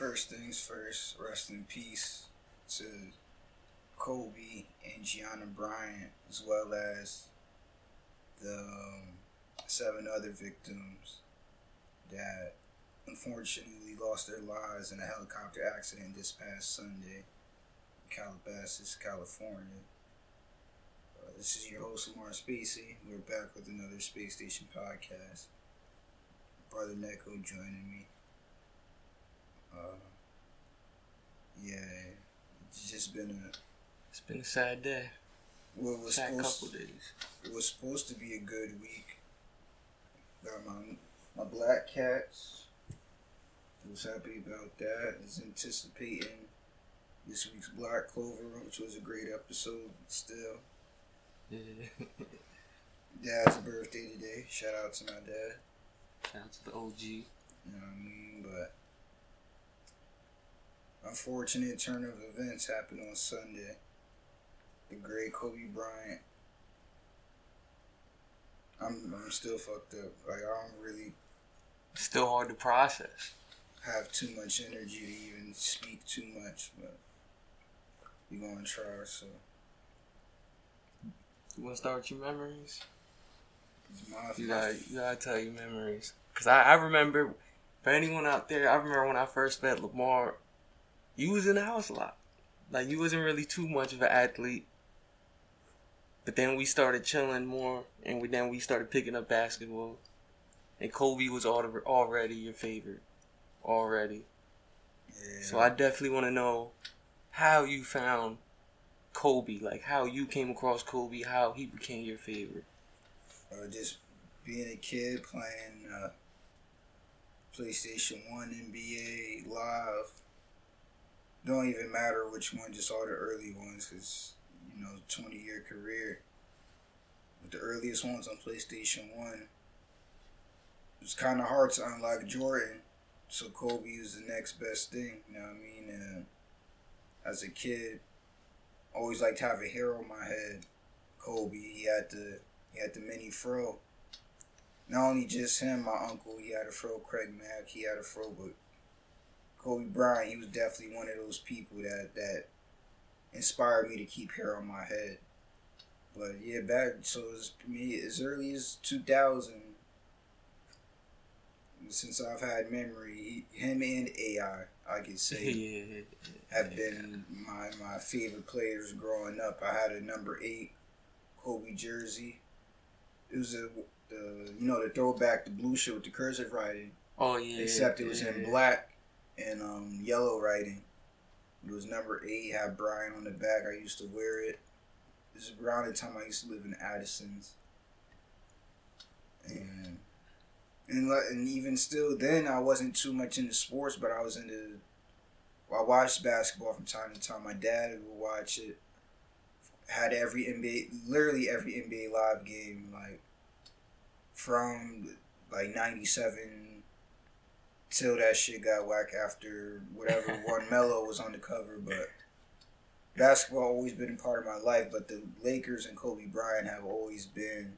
First things first, rest in peace to Kobe and Gianna Bryant, as well as the um, seven other victims that unfortunately lost their lives in a helicopter accident this past Sunday in Calabasas, California. Uh, this is your host, Lamar Spacey. We're back with another Space Station podcast. Brother Neko joining me. Uh, yeah, it's just been a. It's been a sad day. Well, it was sad supposed, couple days. It was supposed to be a good week. Got my my black cats. Was happy about that. Was anticipating this week's Black Clover, which was a great episode. Still, Yeah. Dad's birthday today. Shout out to my dad. Shout out to the OG. You know what I mean? But unfortunate turn of events happened on Sunday. The great Kobe Bryant. I'm I'm still fucked up. Like I don't really Still hard to process. have too much energy to even speak too much, but we gonna try. So You want to start with your memories? You gotta, you gotta tell your memories. Cause I, I remember, for anyone out there, I remember when I first met Lamar, you was in the house a lot. Like you wasn't really too much of an athlete. But then we started chilling more, and we then we started picking up basketball. And Kobe was al- already your favorite, already. yeah. So I definitely want to know how you found Kobe, like how you came across Kobe, how he became your favorite. or just being a kid playing uh, PlayStation One, NBA Live. Don't even matter which one, just all the early ones, because you know, twenty year career. But the earliest ones on PlayStation One, it was kind of hard to unlock Jordan. So Kobe was the next best thing. You know what I mean? And as a kid, always liked to have a hero in my head. Kobe. He had the he had the mini fro. Not only just him, my uncle, he had a fro. Craig Mack, he had a fro. But Kobe Bryant, he was definitely one of those people that that inspired me to keep hair on my head. But yeah, back so it was me as early as two thousand. Since I've had memory, him and AI, I could say yeah, have been my my favorite players growing up. I had a number eight Kobe jersey. It was a the you know the throwback, the blue shirt with the cursive writing, Oh yeah. except it was in yeah. black and um, yellow writing. It was number eight. Had Bryant on the back. I used to wear it. This is around the time I used to live in Addison's, and and and even still then I wasn't too much into sports, but I was into. I watched basketball from time to time. My dad would watch it. Had every NBA, literally every NBA live game, like from like '97 till that shit got whack after whatever one Mello was on the cover. But basketball always been a part of my life. But the Lakers and Kobe Bryant have always been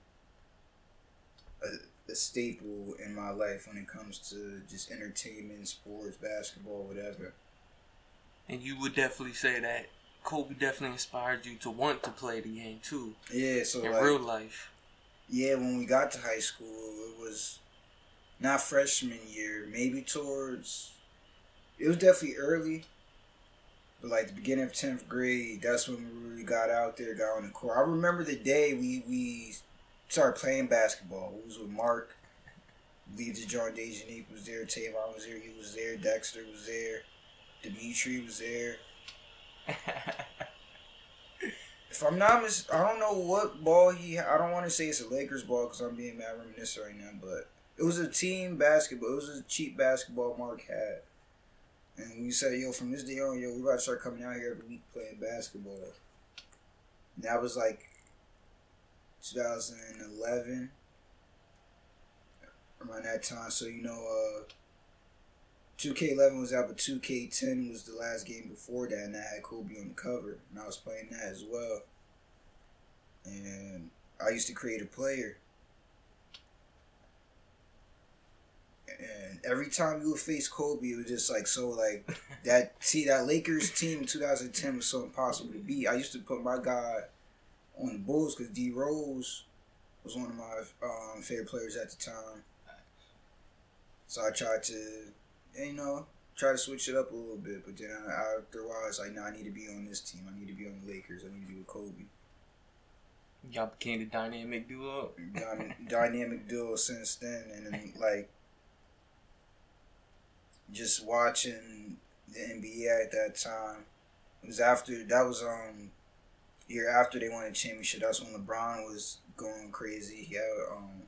a, a staple in my life when it comes to just entertainment, sports, basketball, whatever. And you would definitely say that Kobe definitely inspired you to want to play the game too Yeah, so in like, real life. yeah, when we got to high school, it was not freshman year, maybe towards. It was definitely early, but like the beginning of tenth grade, that's when we really got out there, got on the court. I remember the day we we started playing basketball. It was with Mark, lead to John Dejanique was there, Tavon was there, he was there, Dexter was there, Dimitri was there. If I'm not mis, I don't know what ball he. I don't want to say it's a Lakers ball because I'm being mad reminiscent right now, but it was a team basketball. It was a cheap basketball Mark had, and we said, "Yo, from this day on, yo, we to start coming out here every week playing basketball." And that was like 2011, around that time. So you know, uh, 2K11 was out, but 2K10 was the last game before that, and I had Kobe on the cover, and I was playing that as well. And I used to create a player, and every time you would face Kobe, it was just like so like that. See that Lakers team in 2010 was so impossible to beat. I used to put my guy on the Bulls because D Rose was one of my um, favorite players at the time. So I tried to, you know, try to switch it up a little bit. But then I, after a while, it's like, no, I need to be on this team. I need to be on the Lakers. I need to be with Kobe. Y'all became the dynamic duo. dynamic duo since then, and then like just watching the NBA at that time. It was after that was um year after they won the championship. That's when LeBron was going crazy. He had um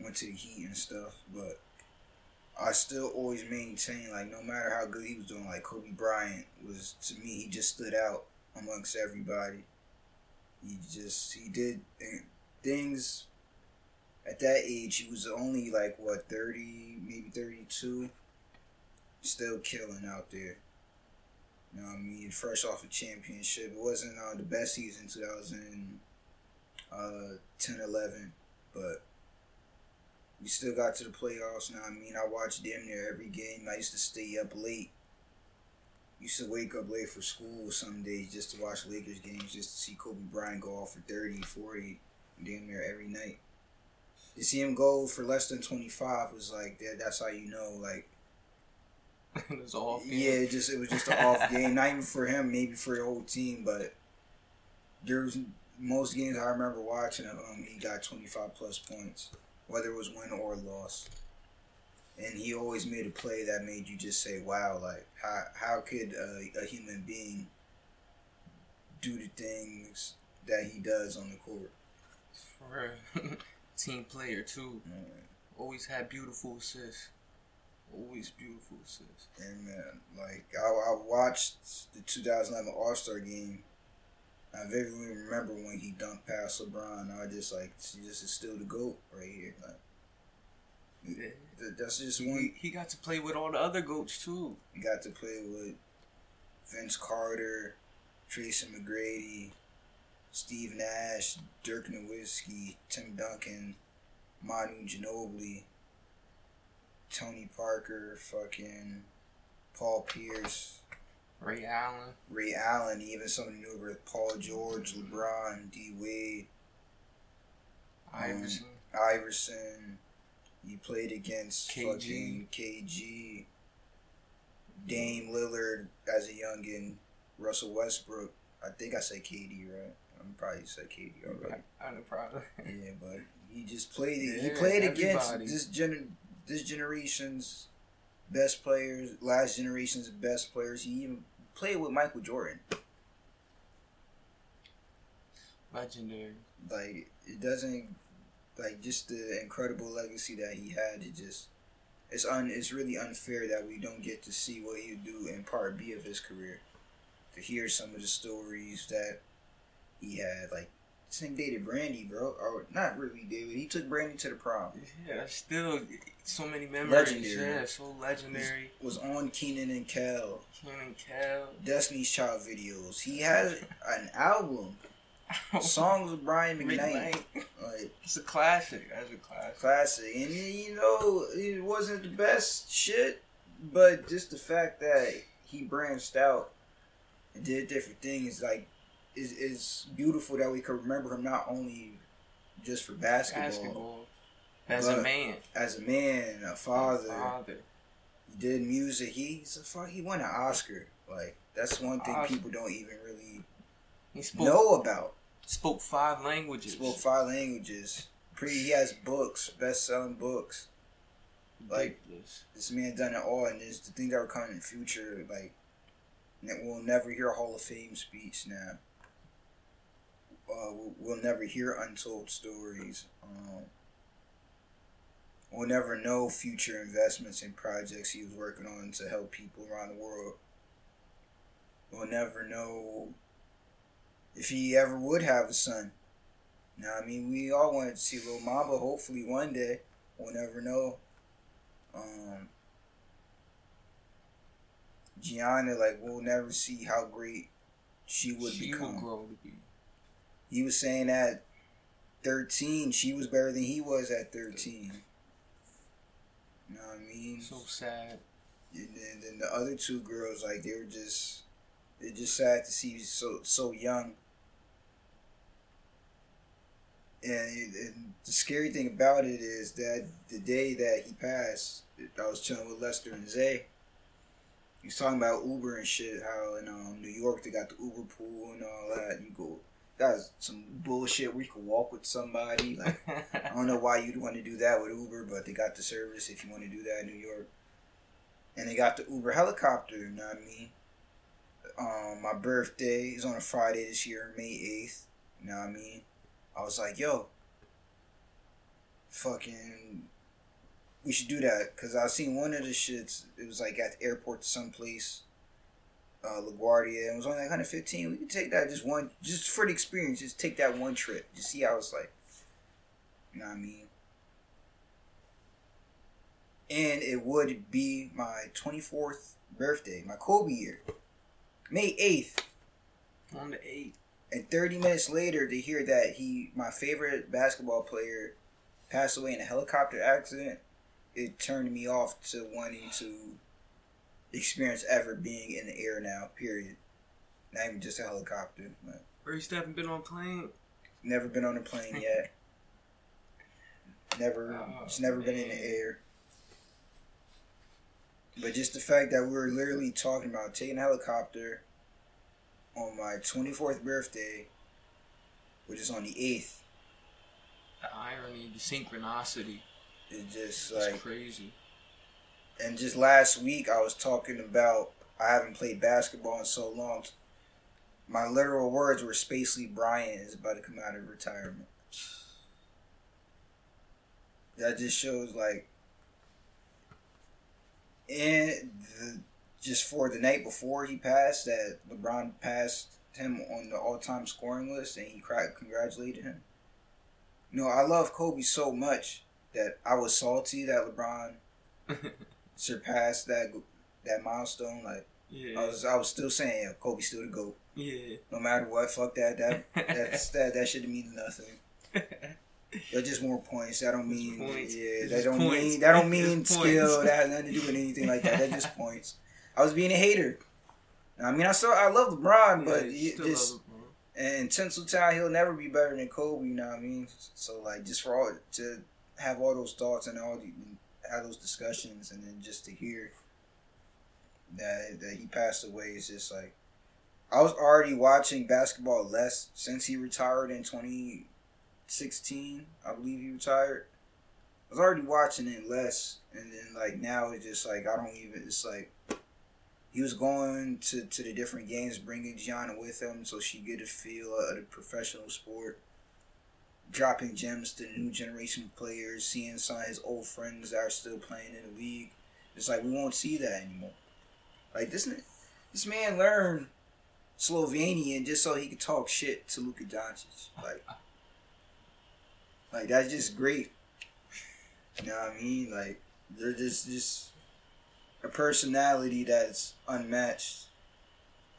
went to the Heat and stuff, but I still always maintain like no matter how good he was doing, like Kobe Bryant was to me he just stood out amongst everybody. He just he did things at that age. He was only like what thirty, maybe thirty two. Still killing out there. You know what I mean? Fresh off a championship. It wasn't uh, the best season 2010 uh, 11, but we still got to the playoffs. Now I mean, I watched damn near every game. I used to stay up late. Used to wake up late for school some days just to watch Lakers games, just to see Kobe Bryant go off for 30, 40, damn near every night. To see him go for less than 25 was like, that, that's how you know, like, it was off. Game. Yeah, it just it was just an off game. Not even for him, maybe for the whole team, but there was most games I remember watching him. He got twenty five plus points whether it was win or loss. And he always made a play that made you just say, "Wow!" Like how how could a, a human being do the things that he does on the court? For a team player too. Always had beautiful assists. Always beautiful. And man, like I, I watched the 2011 All Star game I vividly remember when he dunked past LeBron. I just like, this is still the goat right here. Like, yeah. that's just one. He, he, got to play with all the other goats too. He got to play with Vince Carter, Tracy McGrady, Steve Nash, Dirk Nowitzki, Tim Duncan, Manu Ginobili, Tony Parker, fucking Paul Pierce. Ray Allen. Ray Allen, even somebody new with Paul George, LeBron, D Wade, Iverson. Um, Iverson. He played against KG. fucking KG. Dame Lillard as a youngin. Russell Westbrook. I think I said KD, right? I'm probably said KD already. I, know probably. yeah, but he just played. Yeah, he played everybody. against this gen this generation's best players, last generation's best players. He even played with Michael Jordan. Legendary. Like it doesn't like just the incredible legacy that he had. It just it's un it's really unfair that we don't get to see what he do in part B of his career. To hear some of the stories that he had, like same dated Brandy, bro. Or not really David. He took Brandy to the prom. Yeah, still so many memories. Legendary. Yeah, so legendary. Was, was on Kenan and Kel. Kenan and Kel. Destiny's Child videos. He has an album. Songs with Brian McKnight. Like it's a classic. That's a classic. Classic, and you know it wasn't the best shit, but just the fact that he branched out and did different things, like is is beautiful that we can remember him not only just for basketball, basketball. as a man, as a man, a father. A father. He did music. He's a fuck. He won an Oscar. Like that's one thing Oscar. people don't even really spoke, know about. Spoke five languages. Spoke five languages. Pretty. He has books, best selling books. Like this man done it all, and there's the things that are coming in the future. Like we'll never hear a Hall of Fame speech now uh, we'll never hear untold stories. Um, we'll never know future investments and projects he was working on to help people around the world. We'll never know if he ever would have a son. Now, I mean, we all wanted to see Lil Mamba. Hopefully, one day, we'll never know. Um, Gianna, like, we'll never see how great she would she become. Will grow to be he was saying at 13, she was better than he was at 13. You know what I mean? So sad. And then, then the other two girls, like they were just, they're just sad to see so so young. And, and the scary thing about it is that the day that he passed, I was chilling with Lester and Zay. He was talking about Uber and shit. How in um, New York they got the Uber pool and all that. You go, that's some bullshit where you can walk with somebody. Like I don't know why you'd want to do that with Uber, but they got the service if you want to do that in New York. And they got the Uber helicopter. You know what I mean? Um, my birthday is on a Friday this year, May eighth. You know what I mean? I was like, yo, fucking, we should do that because I seen one of the shits. It was like at the airport, someplace, uh, LaGuardia. It was only like 115. We could take that just one, just for the experience. Just take that one trip. Just see how it's like. You know what I mean? And it would be my 24th birthday, my Kobe year, May 8th. On the eighth. And 30 minutes later, to hear that he, my favorite basketball player, passed away in a helicopter accident, it turned me off to wanting to experience ever being in the air now. Period. Not even just a helicopter. But Or you still haven't been on a plane? never been on a plane yet. Never, Oh, just never been in the air. But just the fact that we were literally talking about taking a helicopter on my 24th birthday, which is on the 8th, The irony, the synchronicity. it just It's like crazy. And just last week, I was talking about I haven't played basketball in so long. My literal words were Spacely Bryant is about to come out of retirement. That just shows like, and the, just for the night before he passed, that LeBron passed him on the all-time scoring list, and he congratulated him. You know, I love Kobe so much that I was salty that LeBron surpassed that that milestone. Like yeah. I was, I was still saying, yeah, Kobe still the goat. yeah. No matter what, fuck that. That that's that that shouldn't mean nothing. They're just more points. That don't mean points. yeah. That don't points. mean that don't mean skill. points. That has nothing to do with anything like that. That's just points. I was being a hater. I mean, I still I love LeBron, but Yeah, he you just and Tinseltown, he'll never be better than Kobe. You know what I mean? So like, just for all to have all those thoughts and all the, have those discussions, and then just to hear that that he passed away is just like I was already watching basketball less since he retired in 2016. I believe he retired. I was already watching it less, and then like now it's just like I don't even. It's like he was going to, to the different games, bringing Gianna with him so she get a feel of the professional sport. Dropping gems to new generation of players, seeing some of his old friends that are still playing in the league. It's like we won't see that anymore. Like this, this man learned Slovenian just so he could talk shit to Luka Doncic. Like, like that's just great. You know what I mean? Like they're just just a personality that's unmatched,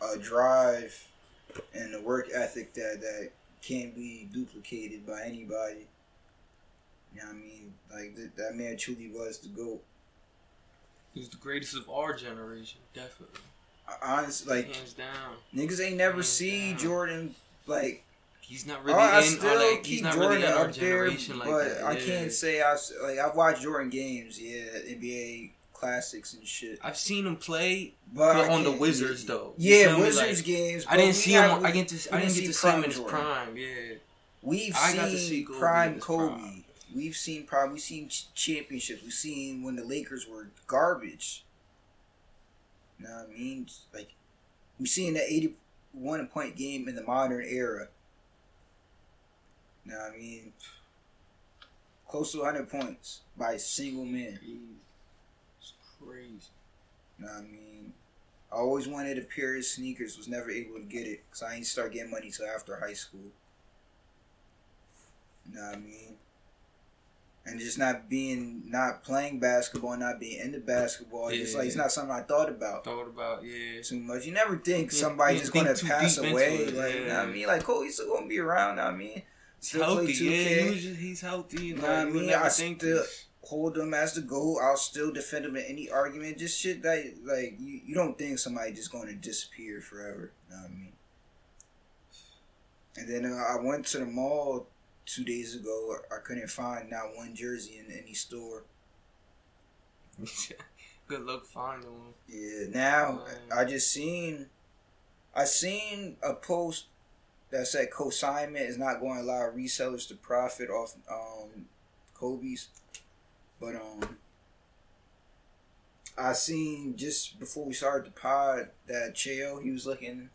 a drive, and the work ethic that that can't be duplicated by anybody. You know what I mean? Like th- that man truly was the goat. He's the greatest of our generation, definitely. I- Honestly, like Hands down. niggas ain't never Hands see down. Jordan like He's not really I in still like, he's keep not Jordan really up there, like but. I yeah. can't say I like I've watched Jordan games, yeah, NBA classics and shit. I've seen him play But, But on the Wizards, though. You Yeah. Wizards Like, games. I didn't see him. I get to. I didn't get to see him in his prime. Yeah. We've I got to seen see Kobe prime Kobe. prime. We've seen prime. We've seen championships. We've seen when the Lakers were garbage. You know what I mean? Like we've seen the eighty-one point game in the modern era. You know what I mean? Close to hundred points by a single man. It's crazy. You know what I mean? I always wanted a pair of sneakers. Was never able to get it because I didn't start getting money till after high school. You know what I mean? And just not being, not playing basketball, not being into basketball. It's just like it's not something I thought about Thought about yeah. too much. You never think Yeah, somebody's just think gonna pass away. Like, you know yeah. what I mean? Like Kobe's still gonna be around. know what I mean, still play healthy. 2K. Yeah, he's healthy. You Know what I mean? I think still-. Hold him as the goal. I'll still defend him in any argument. Just shit that like you, you don't think somebody just going to disappear forever. You know what I mean? And then uh, I went to the mall two days ago. I couldn't find not one jersey in any store. Good luck finding one. Yeah, now I just seen, I seen a post that said consignment is not going to allow resellers to profit off um Kobe's, but um, I seen just before we started the pod that Cheo he was looking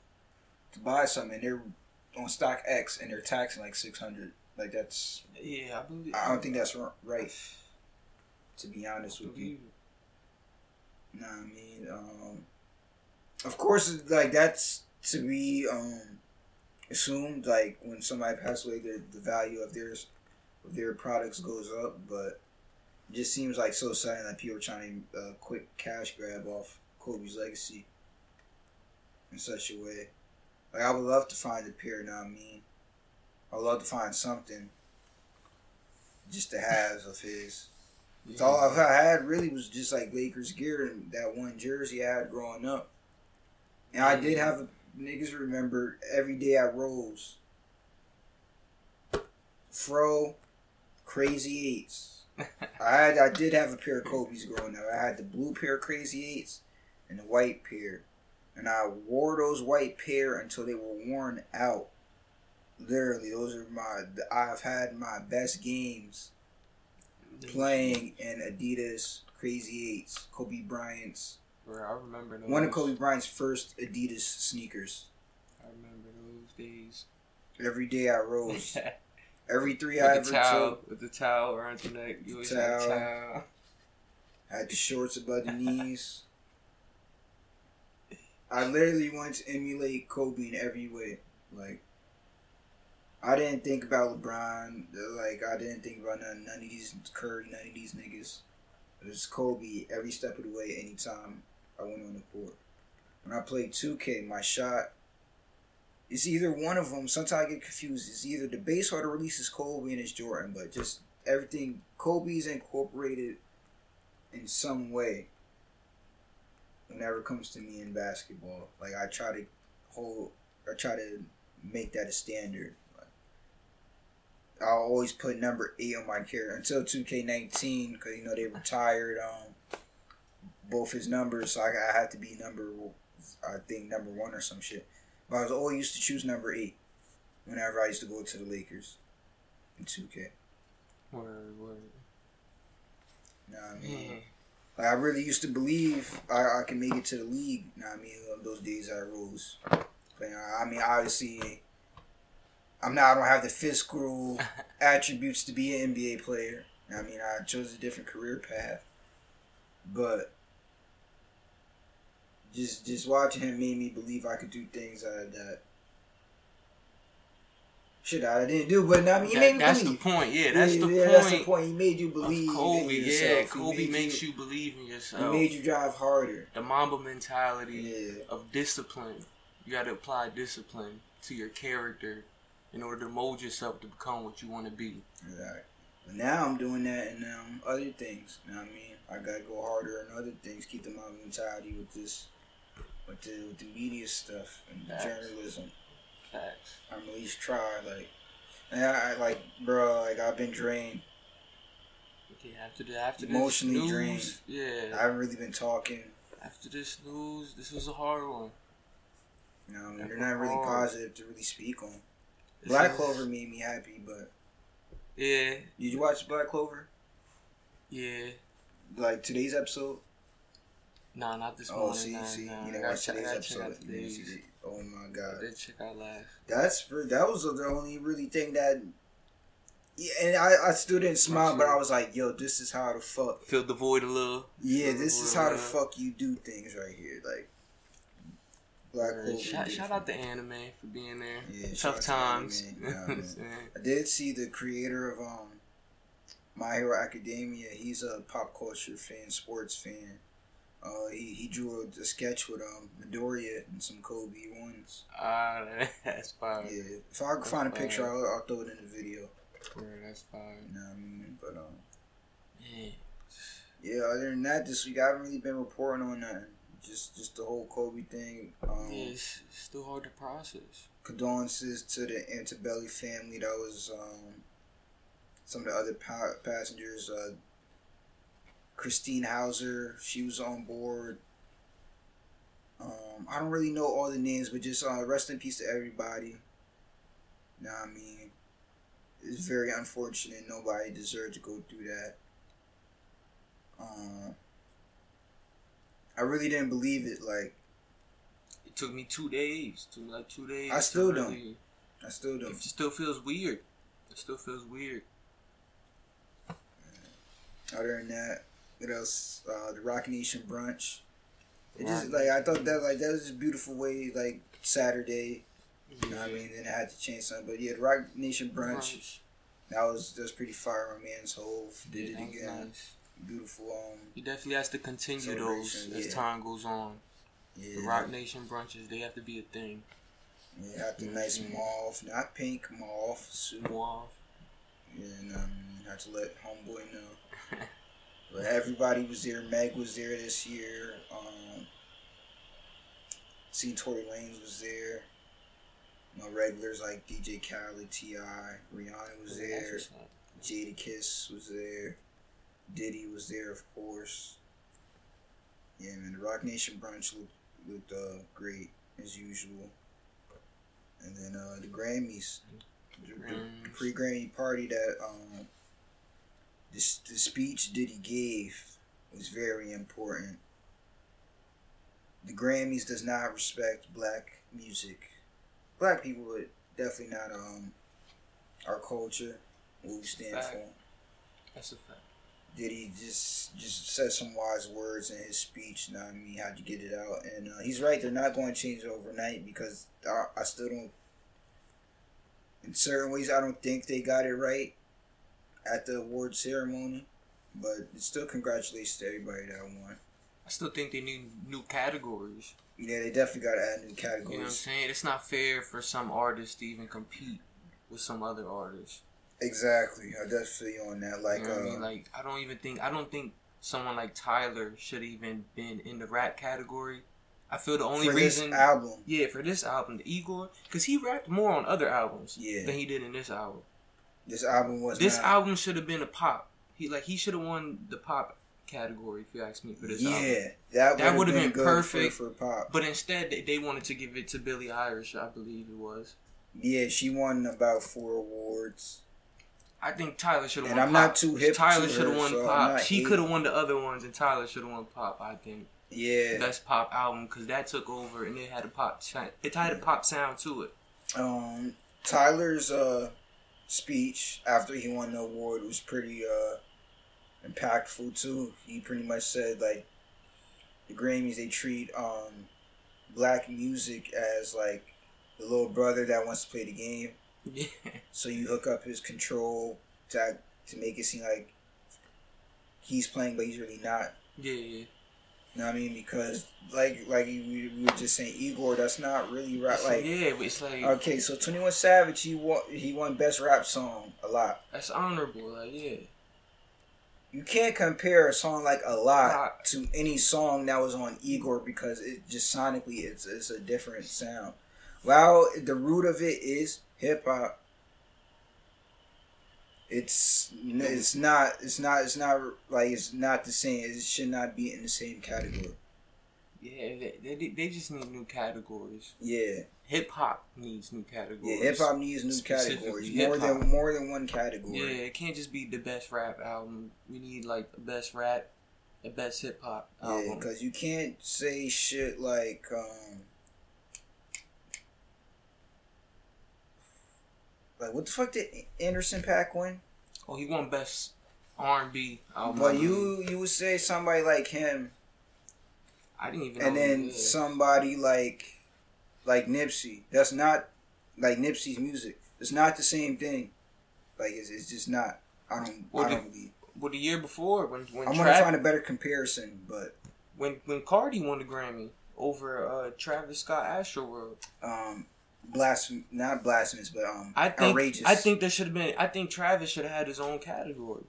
to buy something. And they're on StockX and they're taxing like six hundred. Like that's Yeah, I believe. I don't think that's right. To be honest with you. Nah, I mean, um, of course, like that's to be um assumed. Like when somebody passes away, the the value of theirs of their products goes up, but it just seems like so sudden that people are trying to uh, quick cash grab off Kobe's legacy in such a way. Like I would love to find a pair. Now I mean, I'd love to find something just to have of his. So all I had really was just like Lakers gear and that one jersey I had growing up. And I did have a, niggas remember every day I rose. Fro, Crazy Eights. I had I did have a pair of Kobe's growing up. I had the blue pair of Crazy Eights and the white pair. And I wore those white pair until they were worn out. Literally, those are my I've had my best games playing in Adidas Crazy Eights, Kobe Bryant's Bro, I remember those. one of Kobe Bryant's first Adidas sneakers. I remember those days. Every day I rose. Every three with I ever towel, took, with the towel around your neck. You always had a Towel. towel. Had the shorts above the knees. I literally wanted to emulate Kobe in every way. Like, I didn't think about LeBron. Like, I didn't think about none, none of these Curry, none of these niggas. It was Kobe every step of the way, anytime I went on the court. When I played 2K, my shot, it's either one of them. Sometimes I get confused. It's either the base or the release is Kobe and it's Jordan, but just everything, Kobe's incorporated in some way whenever it comes to me in basketball. Like I try to hold, I try to make that a standard. I'll always put number eight on my character until 2K19 because you know they retired um both his numbers, so I, I to be number I think number one or some shit. But I was always used to choose number eight whenever I used to go to the Lakers in 2K. Word, word. You know what I mean? Mhm. Like I really used to believe I, I can make it to the league. You know what I mean? Those days I rose. But, uh, I mean, obviously, I'm not. I don't have the physical attributes to be an NBA player. You know I mean, I chose a different career path. But just just watching him made me believe I could do things that shit I didn't do. But I mean, he That- made me that's the point. Yeah, that's the yeah, point. That's the point. He made you of believe. Kobe, in yeah, yourself. He Kobe made makes you, believe in yourself. He made you drive harder. the Mamba mentality Yeah. of discipline. You got to apply discipline to your character in order to mold yourself to become what you want to be. Right. But now I'm doing that in um, other things. You know what I mean? I gotta go harder in other things. Keep the my mentality with this, with the, the media stuff and Facts. journalism. Facts. I'm at least try like, and I, I like, bro, like I've been drained. Okay, after the after Emotionally this drained. news, yeah. I haven't really been talking. after this news, this was a hard one. No, You know, I mean, they're not really hard. positive to really speak on. Black Clover made me happy, but Yeah, did you watch Black Clover? yeah. Like today's episode? Nah, not this Oh, morning. see, nah, see, nah. you I didn't watch check- I check out episode. You didn't see today's. it. Oh my I god. did check out last. That's for that was the only really thing that. Yeah, and I, I still didn't smile, but I was like, "Yo, this is how the fuck." fill the void a little. Yeah, this is how the fuck you do things right here. Like Black shout, shout out to anime for being there. Yeah, Tough to times. Anime, You know yeah, what I'm man. saying? I did see the creator of um My Hero Academia. He's a pop culture fan, sports fan. Uh, he, he drew a, a sketch with um Midoriya and some Kobe ones. Ah, that's fire. Yeah, if I can find a picture, I'll, I'll throw it in the video. Word, that's fire. You know what I mean? But um, Yeah. Yeah, other than that, this week I haven't really been reporting on nothing. Just just the whole Kobe thing. Um, yeah, it's, it's still hard to process. Condolences to the Altobelli family. That was um, some of the other pa- passengers. Uh, Christine Mauser, she was on board. Um, I don't really know all the names, but just uh, rest in peace to everybody. Nah, I mean, it's very unfortunate. Nobody deserved to go through that. Um, I really didn't believe it. Like, It took me two days. Took me like two days. I still don't. really- I still don't. It still feels weird. It still feels weird. Other than that, what else? Uh, the Roc Nation brunch. It just like I thought that like that was a beautiful way like Saturday. You know what I mean? Then I had to change something, but yeah, the Roc Nation brunch. That was that was pretty fire. My man's Hove did Yeah, it again. nice. Beautiful. Um, He definitely has to continue those Celebration, as yeah. time goes on. yeah, The Roc Nation brunches, they have to be a thing. yeah, had the nice Mhm. mauve, not pink mauve suit. Wow. Yeah, and um, had to let homeboy know. But everybody was there. Meg was there this year. Um, seen Tory Lanez was there. My regulars like DJ Khaled, Ti, Rihanna was there. Jadakiss was there. Diddy was there, of course. Yeah, man, the Roc Nation brunch looked looked uh, great as usual. And then uh, the Grammys, the, the, the pre-Grammy party that um, this the speech Diddy gave was very important. The Grammys does not respect black music, black people, but definitely not um our culture, what we stand Fact. for. That's a fact. Diddy just just said some wise words in his speech? You know what I mean? How'd you get it out? And uh, he's right. They're not going to change it overnight because I, I still don't. In certain ways, I don't think they got it right at the award ceremony. But still congratulations to everybody that won. I still think they need new categories. Yeah, they definitely got to add new categories. You know what I'm saying? It's not fair for some artists to even compete with some other artists. Exactly. I definitely on that. Like, you know what I uh, mean? Like I don't even think I don't think someone like Tyler should even been in the rap category. I feel the only for reason, this album, yeah, for this album, the Igor, because he rapped more on other albums Yeah. than he did in this album. This album was This not, album should have been a pop. He like he should have won the pop category if you ask me for this yeah, album. that That would have been perfect. for, for pop. But instead, they, they wanted to give it to Billie Eilish, I believe it was. Yeah, she won about four awards. I think Tyler should have And won. I'm pop. not too hip Tyler to should have won so pop. She could have won the other ones, and Tyler should have won pop. I think Yeah. best pop album because that took over and it had a pop. sound- It had a pop sound to it. Um, Tyler's uh speech after he won the award was pretty uh impactful too. He pretty much said like the Grammys they treat um black music as like the little brother that wants to play the game. Yeah, So you hook up his control to act, to make it seem like he's playing, but he's really not. yeah, yeah. You know what I mean? Because like like we, we were just saying, Igor, that's not really rap. So, Like yeah, but it's like okay, so Twenty One Savage, he won he won best rap song a lot. that's honorable. Like yeah, You can't compare a song like a lot Lot. to any song that was on Igor because it just sonically it's it's a different sound. While the root of it is hip hop, it's it's not it's not it's not like it's not the same. It should not be in the same category. yeah. They, they, they just need new categories. Yeah, Hip hop needs new categories. yeah. Hip hop needs new categories more hip-hop. than more than one category. Yeah, it can't just be the best rap album. We need like the best rap, the best hip hop Yeah, album. because you can't say shit like, um, like what the fuck did Anderson Paak win? oh, he won best R and B album. But you you would say somebody like him, I didn't even. and then he somebody like like Nipsey. That's not like Nipsey's music. It's not the same thing. Like it's, it's just not. I don't. Well, I the- don't believe. Well, the year before when when I'm gonna find a better comparison, but when when Cardi won the Grammy over uh, Travis Scott Astroworld. um, blasphemous, not blasphemous, but um, I think outrageous. I think there should have been. I think Travis should have had his own category.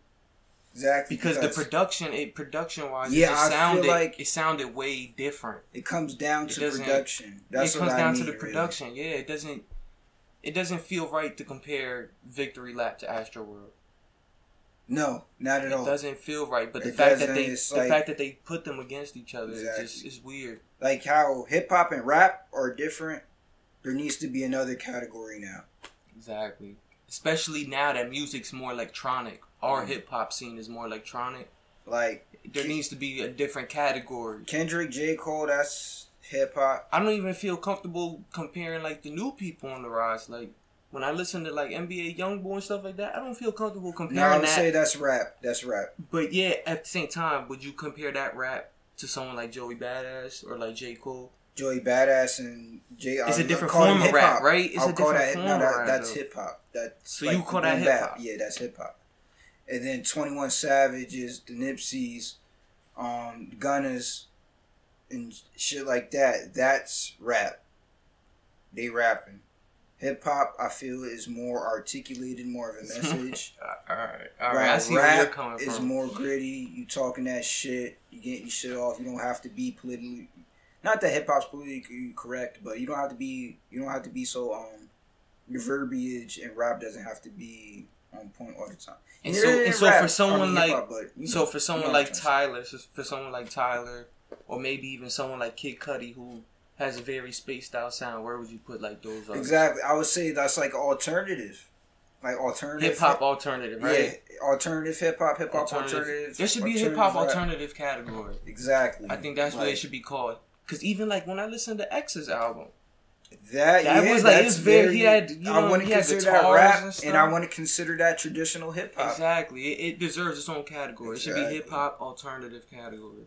exactly because, the production, it production wise, Yeah, it I sounded like- it sounded way different. it comes down to production. That's it comes I down mean, to the really. production. Yeah, it doesn't. It doesn't feel right to compare Victory Lap to Astroworld. No, not at It all. It doesn't feel right. But the It fact that they, the like- fact that they put them against each other, is just Exactly. it's weird. Like how hip hop and rap are different. There needs to be another category now. Exactly. Especially now that music's more electronic. Our Mhm. hip hop scene is more electronic. Like There needs to be a different category. Kendrick, J. Cole, that's hip hop. I don't even feel comfortable comparing like the new people on the rise. Like when I listen to like NBA YoungBoy and stuff like that, I don't feel comfortable comparing. No, I comparing would that. say that's rap. That's rap. But yeah, at the same time, would you compare that rap to someone like Joey Badass or like J Cole? Joey Badass and J. It's a a different form of rap, right? It's I'll a call different that, form no, that, rap, That's hip hop. That's So you call that boom hip-hop? Yeah, that's hip hop. And then Twenty One Savages, the Nipseys, um, Gunnas, and shit like that. That's rap. They rapping. Hip hop, I feel, is more articulated, more of a message. All right, all right. While I see where you're rap coming is from. more gritty. You talking that shit. You getting your shit off. You don't have to be politically. Not that hip hop's politically correct, but you don't have to be. You don't have to be so. Um, your verbiage and rap doesn't have to be on point all the time. And so, and so rap, for someone like hip-hop, but, you So know, for someone like what I'm trying to Tyler, so for someone like Tyler, or maybe even someone like Kid Cudi who has a very spaced out sound, where would you put like those? say. exactly. I would say that's like alternative, like alternative Hip hop alternative, right? Yeah, alternative hip hop, hip hop Alternative. alternative. There should be a hip hop alternative category. Exactly. I think that's what it should be called. Cause even like when I listen to X's album, That, That yeah, was like- it's very- very. he had, you I want to consider that rap, and and. I want to consider that traditional hip hop. exactly, it, it deserves its own category. It should be hip hop alternative category.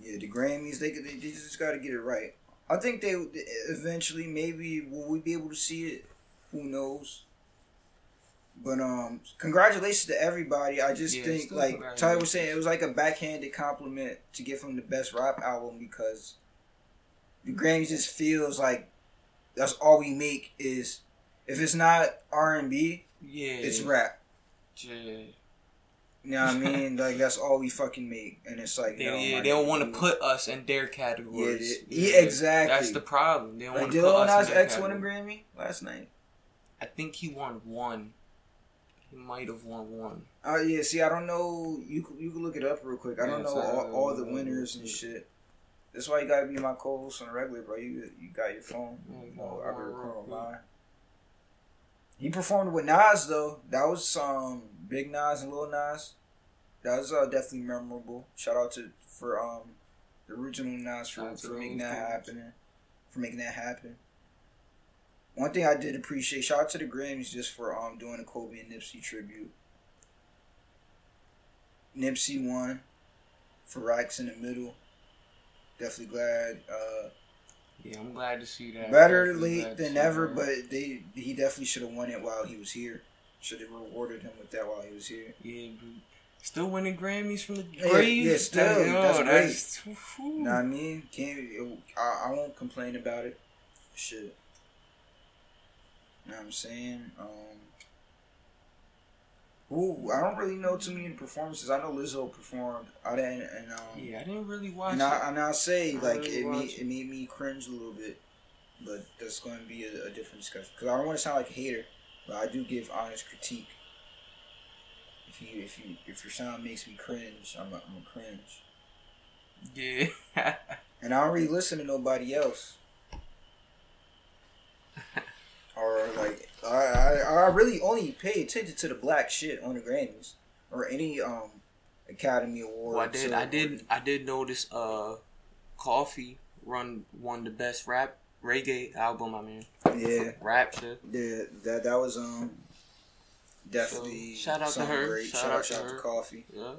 Yeah, the Grammys, they, they, they just got to get it right. I think they eventually, maybe, will we be able to see it? Who knows? But um, congratulations to everybody. I just Yeah, think, like Ty was saying, it was like a backhanded compliment to give him the best rap album because the Grammys just feels like that's all we make is if it's not R and B, Yeah, it's rap. Yeah. You know what I mean? like that's all we fucking make, and it's like They, no, yeah, they don't want to put us in their categories. Yeah, yeah, exactly. That's the problem. They don't Like want did to put us Nas in their X win a. Grammy last night? I think he won one. He might have won one. Oh yeah, see, I don't know. You could- you can look it up real quick. I don't know so, all, all the uh, winners and shit. That's why you gotta be my co-host on the regular, bro. You you got your phone. You know, I real can record online. He performed with Nas though. That was um Big Nas and Lil Nas. That was uh, definitely memorable. Shout out to for um the original Nas for, for making that happen. For making that happen. One thing I did appreciate, shout out to the Grammys just for um doing a Kobe and Nipsey tribute. Nipsey won for Racks in the Middle. Definitely glad. Uh, Yeah, I'm glad to see that. better Definitely late than never, that. but they he definitely should have won it while he was here. Should have rewarded him with that while he was here. yeah, dude. Still winning Grammys from the Yeah, grave. yeah, still, Yo, that's that's whew. Know what I mean? Can't I, I won't complain about it. Shit. Know what I'm saying? Um Ooh, I don't really know too many performances. I know Lizzo performed. I didn't and um Yeah, I didn't really watch and it. I and I'll say I like really it made it. it made me cringe a little bit, but that's going to be a, a different discussion. Because I don't want to sound like a hater, but I do give honest critique. If you if you if your sound makes me cringe, I'm a, I'm a cringe, yeah. and I don't really listen to nobody else. or like I, I I really only pay attention to the black shit on the Grammys or any um Academy Award. well, I did. I did. I did notice. Uh, Koffee run won the best rap reggae album. I mean, Yeah. rap shit. Yeah, that that was um definitely So, shout out to her. Great. Shout Shout, out out, to shout out her. to Koffee. Yeah.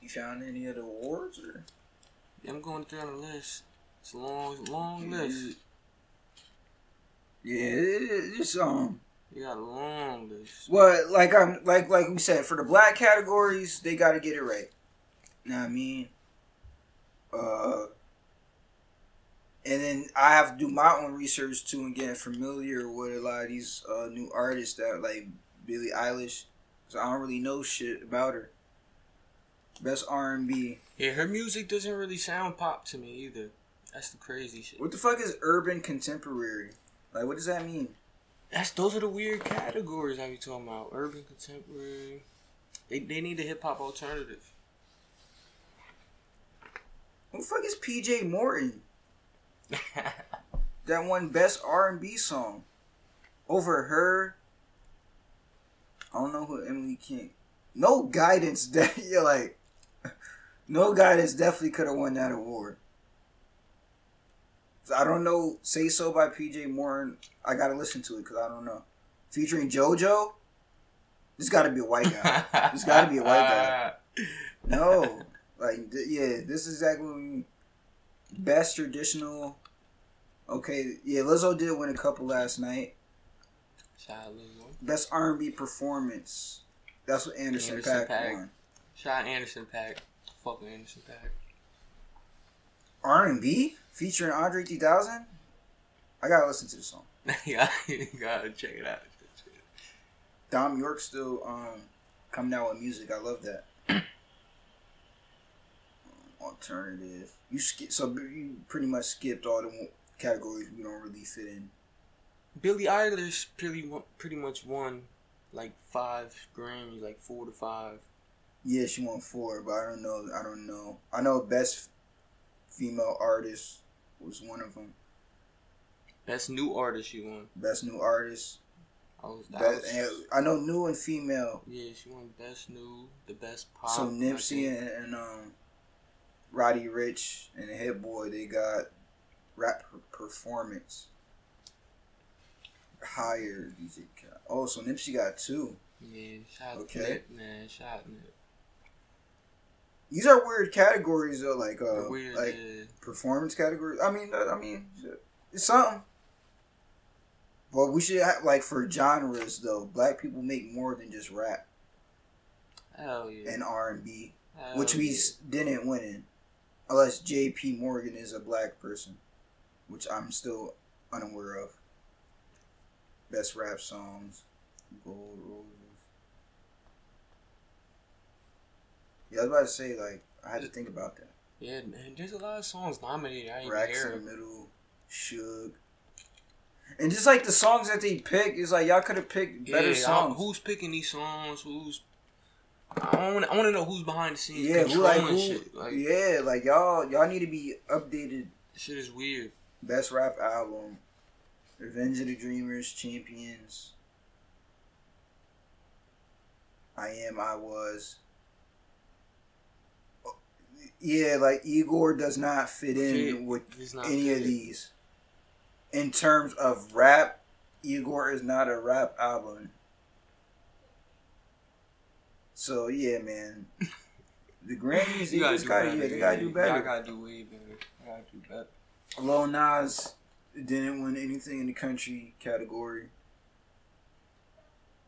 You found any other awards or? Yeah, I'm going through the list. It's a long, long list. Yeah, it, it, it's um. You got a long list. Well, like I'm like like we said for the black categories, they got to get it right. You know what I mean? Uh. and then I have to do my own research too and get familiar with a lot of these uh, new artists that like Billie Eilish. So I don't really know shit about her. Best R and B. Yeah, her music doesn't really sound pop to me either. That's the crazy shit. What the fuck is urban contemporary? Like, what does that mean? That's those are the weird categories I be talking about. Urban contemporary. They they need a hip hop alternative. Who the fuck is PJ Morton? that one best R and B song over her. I don't know who Emily King. No guidance that you're like. No guidance definitely could have won that award. I don't know. Say so by PJ Morton. I gotta listen to it because I don't know. Featuring JoJo. This got to be a white guy. this got to be a white guy. No, like th- yeah, this is exactly what we mean. best traditional. Okay, yeah, Lizzo did win a couple last night. Shout out Lizzo. Best R and B performance. That's what Anderson, Anderson Paak. won. Shout Anderson Paak. Fuck Anderson Paak. R and B featuring Andre 3000. I gotta listen to the song. yeah, you gotta check it out. Thom Yorke still um coming out with music. I love that. Alternative. You skip so you pretty much skipped all the categories we don't really fit in. Billie Eilish pretty pretty much won like five Grammys, like four to five. Yeah, she won four, but I don't know. I don't know. I know best female artist was one of them. Best new artist she won. Best new artist. I was, Best, was- I know new and female. yeah, she won best new, the best pop. So I Nipsey and, and um, Roddy Ricch and Hit Boy, they got rap performance higher. DJ Oh, so Nipsey got two. Yeah, shout out Okay. Nip, man. Shout out Nip. These are weird categories though, like uh, weird, like yeah. performance categories. I mean, I mean, it's something. But we should have, like for genres though. Black people make more than just rap Hell yeah. and R and B, which we yeah. didn't win in, unless J.P. Morgan is a black person, which I'm still unaware of. Best rap songs, Gold Roses. Yeah, I was about to say like I had to think about that. Yeah, man. There's a lot of songs nominated. I ain't Racks hear in the middle, Suge. And just like the songs that they pick, is like y'all could have picked better yeah, songs. Who's picking these songs? Who's I want. I want to know who's behind the scenes. yeah, who like who? shit. Like yeah, like y'all, y'all need to be updated. this shit is weird. Best rap album, Revenge of the Dreamers, Champions. I am, I was. Yeah, like Igor does not fit in Fit. with any of these. In terms of rap, Igor is not a rap album. So yeah, man. The Grammys, You just gotta, yeah, they gotta do better. Y'all gotta do way better. Y'all gotta do better. Lil Nas didn't win anything in the country category,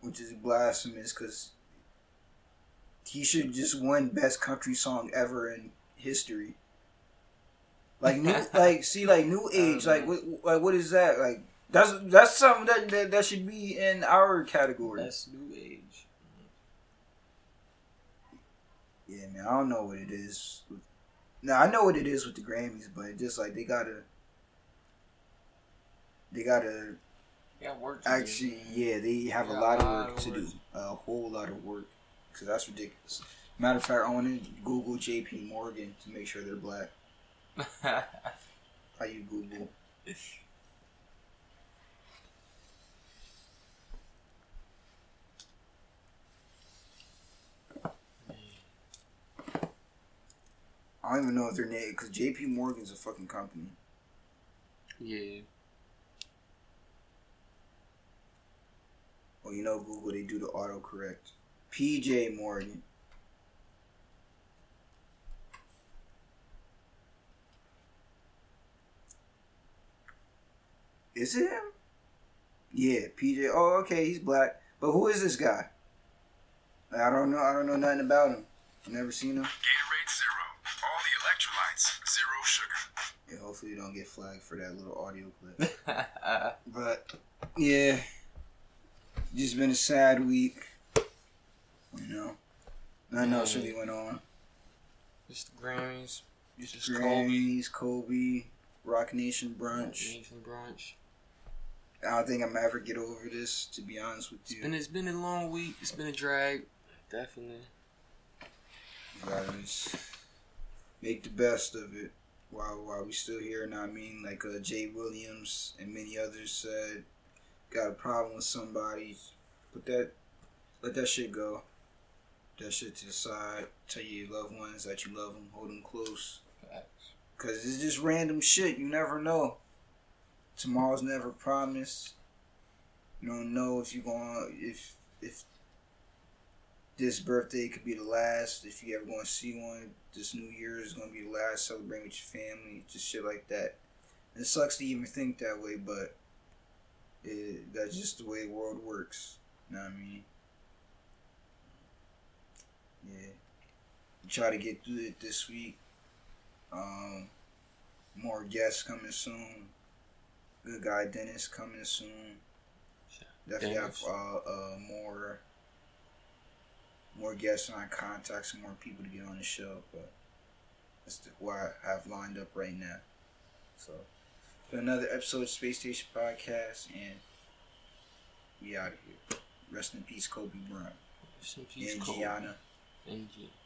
which is blasphemous because he should just win best country song ever in history. Like new, like see, like new age, like what, like what is that? Like that's that's something that that, that should be in our category. That's new age. Yeah, man, I don't know what it is. Now I know what it is with the Grammys, but just like they gotta, they gotta Yeah, work. to do. Actually, yeah, they have a lot a of work of to do. A whole lot of work. Because that's ridiculous. Matter of fact, I want to Google JP Morgan to make sure they're black. How you Google? I don't even know if they're named because JP Morgan's a fucking company. yeah. Well, you know, Google, they do the autocorrect. PJ Morgan. Is it him? Yeah, PJ. Oh, okay, he's black. But who is this guy? I don't know. I don't know nothing about him. I've never seen him. Gatorade Zero. All the electrolytes, zero sugar. Yeah, Hopefully, you don't get flagged for that little audio clip. but yeah, just been a sad week. You know, nothing else really went on. Just the Grammys. Just Just Grammys, Kobe, Roc Nation brunch. Nathan brunch. I don't think I'm ever get over this. To be honest with It's you, been it's been a long week. It's been a drag. Definitely. Guys, make the best of it while while we still here. And I mean, like uh, Jay Williams and many others said, got a problem with somebody, put that, let that shit go. That shit to the side. Tell your loved ones that you love them, hold them close. Cause it's just random shit. You never know. Tomorrow's never promised. You don't know if you're going to, if if this birthday could be the last. If you ever going to see one, this New Year is going to be the last. Celebrate with your family, just shit like that. And it sucks to even think that way, but it, that's just the way the world works. You know what I mean? Yeah. Try to get through it this week. Um, more guests coming soon. Good guy Dennis coming soon. Definitely Dennis. have uh, uh, more more guests and I contact some more people to get on the show, but that's the, what I have lined up right now. So, for another episode of Space Station Podcast, and we out of here. Rest in peace, Kobe Bryant Rest in peace, and Kobe. Gianna. And G.